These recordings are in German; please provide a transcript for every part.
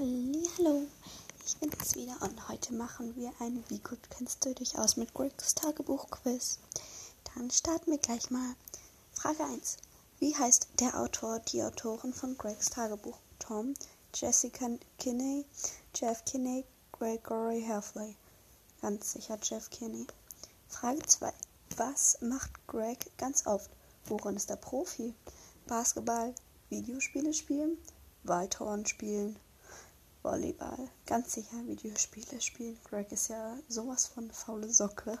Hallo, ich bin's wieder und heute machen wir ein Wie gut kennst du dich aus mit Gregs Tagebuch-Quiz. Dann starten wir gleich mal. Frage 1. Wie heißt der Autor, die Autorin von Gregs Tagebuch? Tom, Jessica Kinney, Jeff Kinney, Gregory Halfley. Ganz sicher Jeff Kinney. Frage 2. Was macht Greg ganz oft? Worin ist er Profi? Basketball, Videospiele spielen, Waldhorn spielen, Volleyball. Ganz sicher Videospiele spielen. Greg ist ja sowas von faule Socke.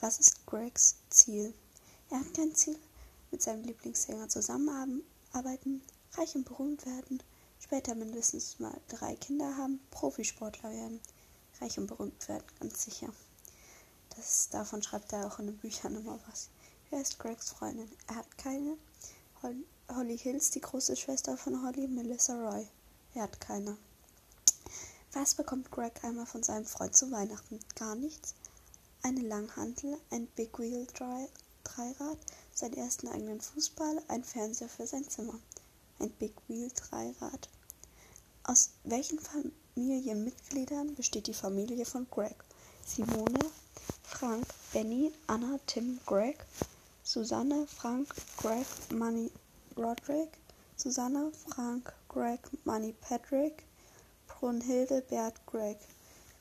Was ist Gregs Ziel? Er hat kein Ziel. Mit seinem Lieblingssänger zusammenarbeiten, reich und berühmt werden, später mindestens mal drei Kinder haben, Profisportler werden, reich und berühmt werden, ganz sicher. Das, davon schreibt er auch in den Büchern immer was. Wer ist Gregs Freundin? Er hat keine. Holly Hills, die große Schwester von Holly, Melissa Roy. Er hat keine. Was bekommt Greg einmal von seinem Freund zu Weihnachten? Gar nichts. Eine Langhantel, ein Big Wheel Dreirad, seinen ersten eigenen Fußball, ein Fernseher für sein Zimmer. Ein Big Wheel Dreirad. Aus welchen Familienmitgliedern besteht die Familie von Greg? Simone, Frank, Benny, Anna, Tim, Greg, Susanne, Frank, Greg, Manny, Roderick, Susanne, Frank, Greg, Manny, Patrick, Brunhilde, Bert, Greg.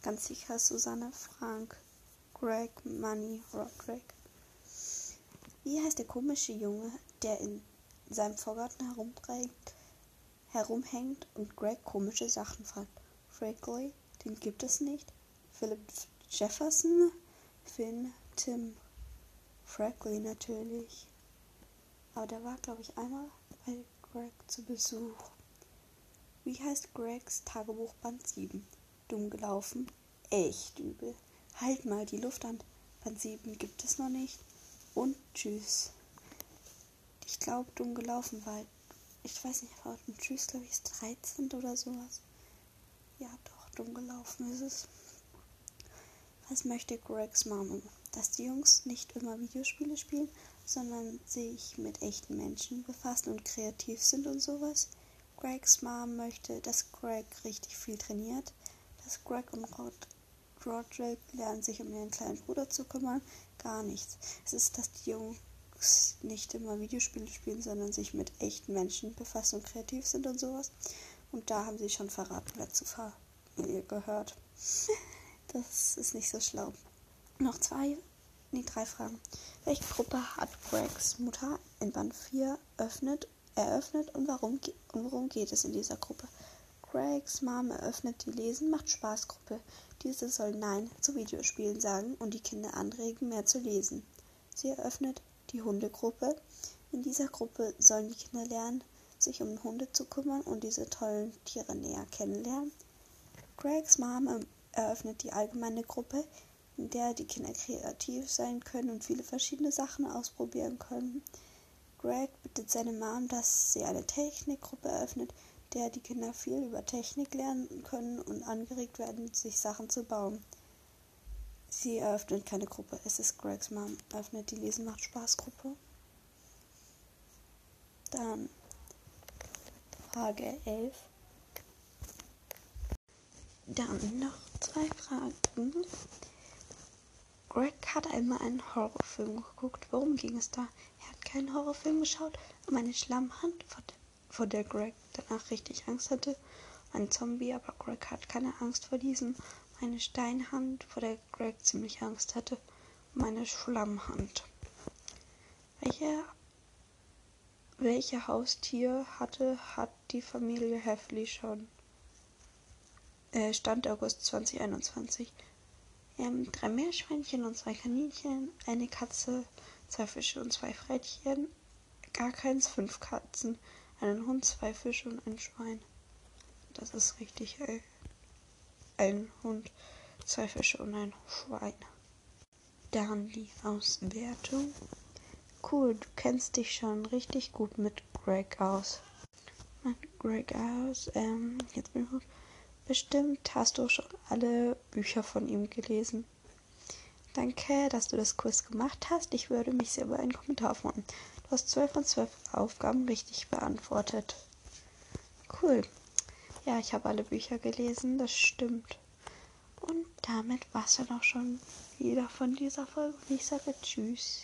Ganz sicher Susanne, Frank, Greg, Manny, Roderick. Wie heißt der komische Junge, der in seinem Vorgarten herumträgt, herumhängt und Greg komische Sachen fragt? Fragley, den gibt es nicht. Philip Jefferson, Finn, Tim. Fragley natürlich. Aber der war, glaube ich, einmal bei Greg zu Besuch. Wie heißt Gregs Tagebuch Band 7? Dumm gelaufen? Echt übel. Halt mal die Luft an. Band 7 gibt es noch nicht. Und tschüss. Ich glaube, dumm gelaufen weil Ich weiß nicht, aber tschüss, glaube ich, ist 13 oder sowas. Ja, doch, dumm gelaufen ist es. Was möchte Gregs Mama? Dass die Jungs nicht immer Videospiele spielen, sondern sich mit echten Menschen befassen und kreativ sind und sowas. Gregs Mom möchte, dass Greg richtig viel trainiert, dass Greg und Rod Roderick lernen, sich um ihren kleinen Bruder zu kümmern. Gar nichts. Es ist, dass die Jungs nicht immer Videospiele spielen, sondern sich mit echten Menschen befassen und kreativ sind und sowas. Und da haben sie schon verraten, zur Familie gehört. Das ist nicht so schlau. Noch zwei, nee, drei Fragen. Welche Gruppe hat Gregs Mutter in Band 4 öffnet eröffnet und warum, und worum geht es in dieser Gruppe. Gregs Mom eröffnet die Lesen macht Spaß Gruppe. Diese soll Nein zu Videospielen sagen und die Kinder anregen, mehr zu lesen. Sie eröffnet die Hundegruppe. In dieser Gruppe sollen die Kinder lernen, sich um Hunde zu kümmern und diese tollen Tiere näher kennenlernen. Gregs Mom eröffnet die allgemeine Gruppe, in der die Kinder kreativ sein können und viele verschiedene Sachen ausprobieren können. Greg bittet seine Mom, dass sie eine Technikgruppe eröffnet, der die Kinder viel über Technik lernen können und angeregt werden, sich Sachen zu bauen. Sie eröffnet keine Gruppe. Es ist Gregs Mom. Eröffnet die Lesen macht Spaß Gruppe. Dann Frage 11. Dann noch zwei Fragen. Greg hat einmal einen Horrorfilm geguckt. Worum ging es da? Keinen Horrorfilm geschaut, um eine Schlammhand, vor, der, vor der Greg danach richtig Angst hatte. Ein Zombie, aber Greg hat keine Angst vor diesem. Eine Steinhand, vor der Greg ziemlich Angst hatte. Und eine Schlammhand. Welche, welche Haustier hatte, hat die Familie Heffley schon? Äh, Stand August 2021. Ähm, drei Meerschweinchen und zwei Kaninchen, eine Katze, zwei Fische und zwei Frettchen, gar keins, fünf Katzen, einen Hund, zwei Fische und ein Schwein. Das ist richtig, ey. Ein Hund, zwei Fische und ein Schwein. Dann die Auswertung. Cool, du kennst dich schon richtig gut mit Greg aus. Mit Greg aus. Ähm, jetzt bin ich. Bestimmt hast du schon alle Bücher von ihm gelesen. Danke, dass du das Quiz gemacht hast. Ich würde mich sehr über einen Kommentar freuen. Du hast 12 von 12 Aufgaben richtig beantwortet. Cool. Ja, ich habe alle Bücher gelesen, das stimmt. Und damit war es dann auch schon wieder von dieser Folge. Und ich sage Tschüss.